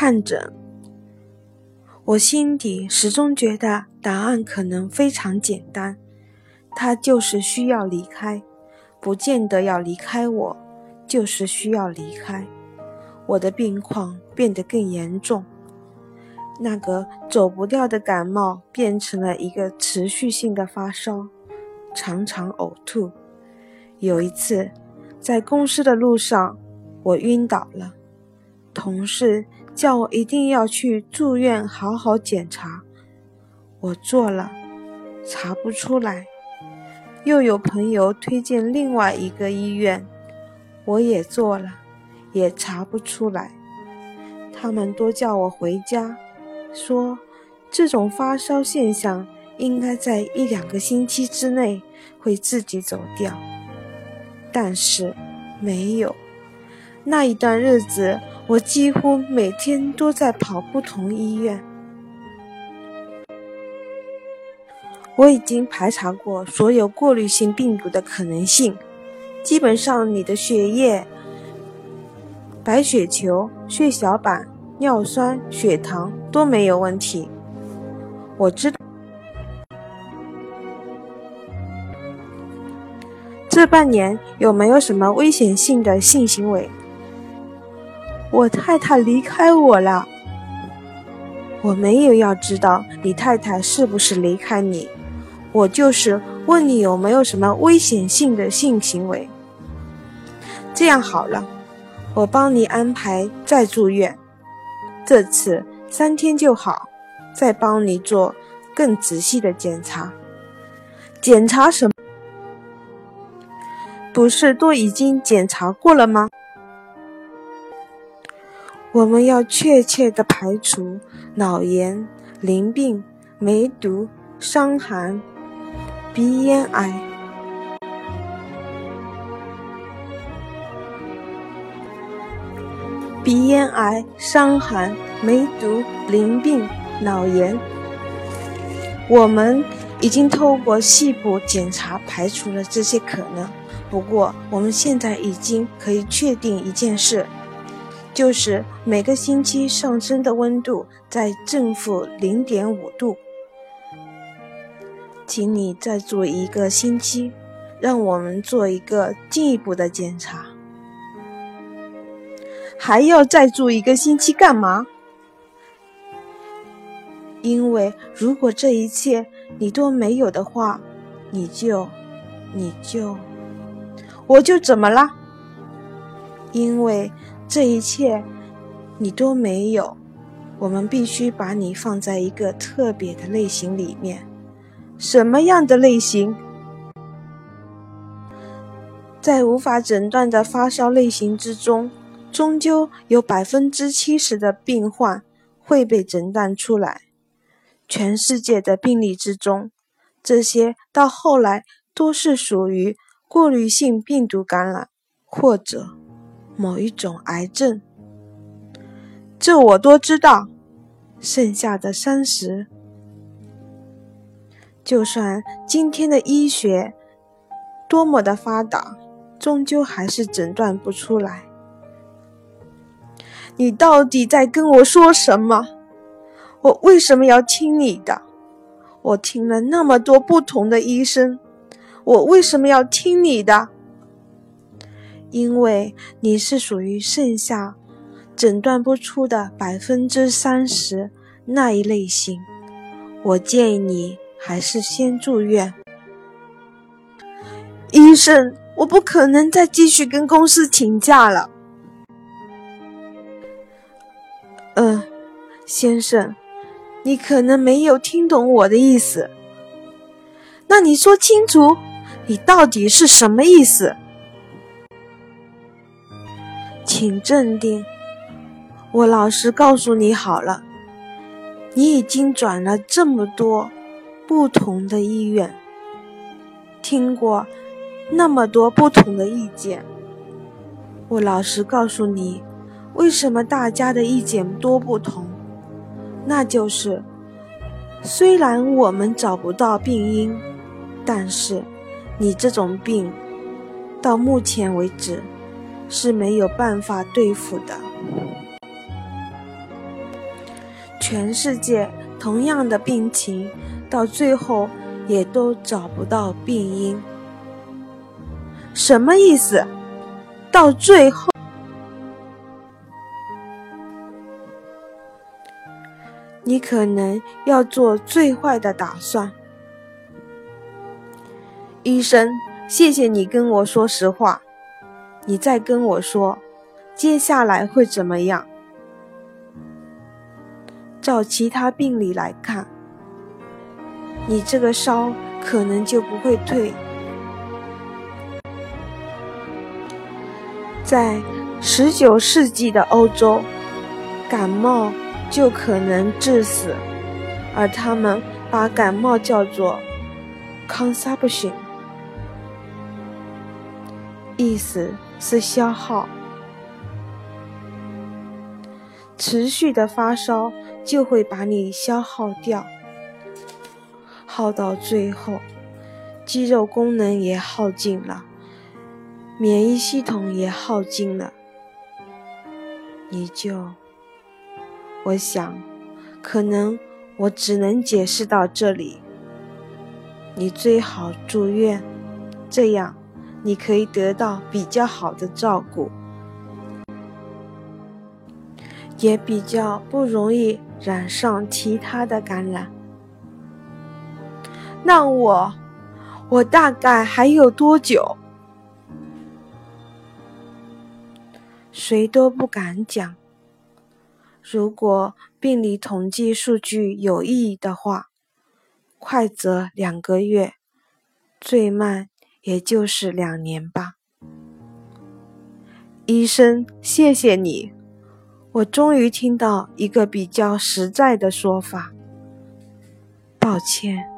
看诊。我心底始终觉得答案可能非常简单，他就是需要离开，不见得要离开我，就是需要离开。我的病况变得更严重，那个走不掉的感冒变成了一个持续性的发烧，常常呕吐。有一次，在公司的路上，我晕倒了，同事。叫我一定要去住院好好检查，我做了，查不出来。又有朋友推荐另外一个医院，我也做了，也查不出来。他们都叫我回家，说这种发烧现象应该在一两个星期之内会自己走掉，但是没有。那一段日子。我几乎每天都在跑不同医院。我已经排查过所有过滤性病毒的可能性，基本上你的血液、白血球、血小板、尿酸、血糖都没有问题。我知道这半年有没有什么危险性的性行为？我太太离开我了，我没有要知道你太太是不是离开你，我就是问你有没有什么危险性的性行为。这样好了，我帮你安排再住院，这次三天就好，再帮你做更仔细的检查。检查什么？不是都已经检查过了吗？我们要确切的排除脑炎、淋病、梅毒、伤寒、鼻咽癌、鼻咽癌、伤寒、梅毒、淋病、脑炎。我们已经透过细部检查排除了这些可能。不过，我们现在已经可以确定一件事。就是每个星期上升的温度在正负零点五度，请你再做一个星期，让我们做一个进一步的检查。还要再住一个星期干嘛？因为如果这一切你都没有的话，你就，你就，我就怎么了？因为。这一切你都没有，我们必须把你放在一个特别的类型里面。什么样的类型？在无法诊断的发烧类型之中，终究有百分之七十的病患会被诊断出来。全世界的病例之中，这些到后来都是属于过滤性病毒感染或者。某一种癌症，这我都知道。剩下的三十，就算今天的医学多么的发达，终究还是诊断不出来。你到底在跟我说什么？我为什么要听你的？我听了那么多不同的医生，我为什么要听你的？因为你是属于剩下诊断不出的百分之三十那一类型，我建议你还是先住院。医生，我不可能再继续跟公司请假了。嗯，先生，你可能没有听懂我的意思。那你说清楚，你到底是什么意思？请镇定，我老实告诉你好了，你已经转了这么多不同的医院，听过那么多不同的意见。我老实告诉你，为什么大家的意见多不同？那就是，虽然我们找不到病因，但是你这种病到目前为止。是没有办法对付的。全世界同样的病情，到最后也都找不到病因。什么意思？到最后，你可能要做最坏的打算。医生，谢谢你跟我说实话。你再跟我说，接下来会怎么样？照其他病理来看，你这个烧可能就不会退。在十九世纪的欧洲，感冒就可能致死，而他们把感冒叫做 consumption，意思是消耗。持续的发烧就会把你消耗掉，耗到最后，肌肉功能也耗尽了。免疫系统也耗尽了，你就，我想，可能我只能解释到这里。你最好住院，这样你可以得到比较好的照顾，也比较不容易染上其他的感染。那我，我大概还有多久？谁都不敢讲。如果病理统计数据有意义的话，快则两个月，最慢也就是两年吧。医生，谢谢你，我终于听到一个比较实在的说法。抱歉。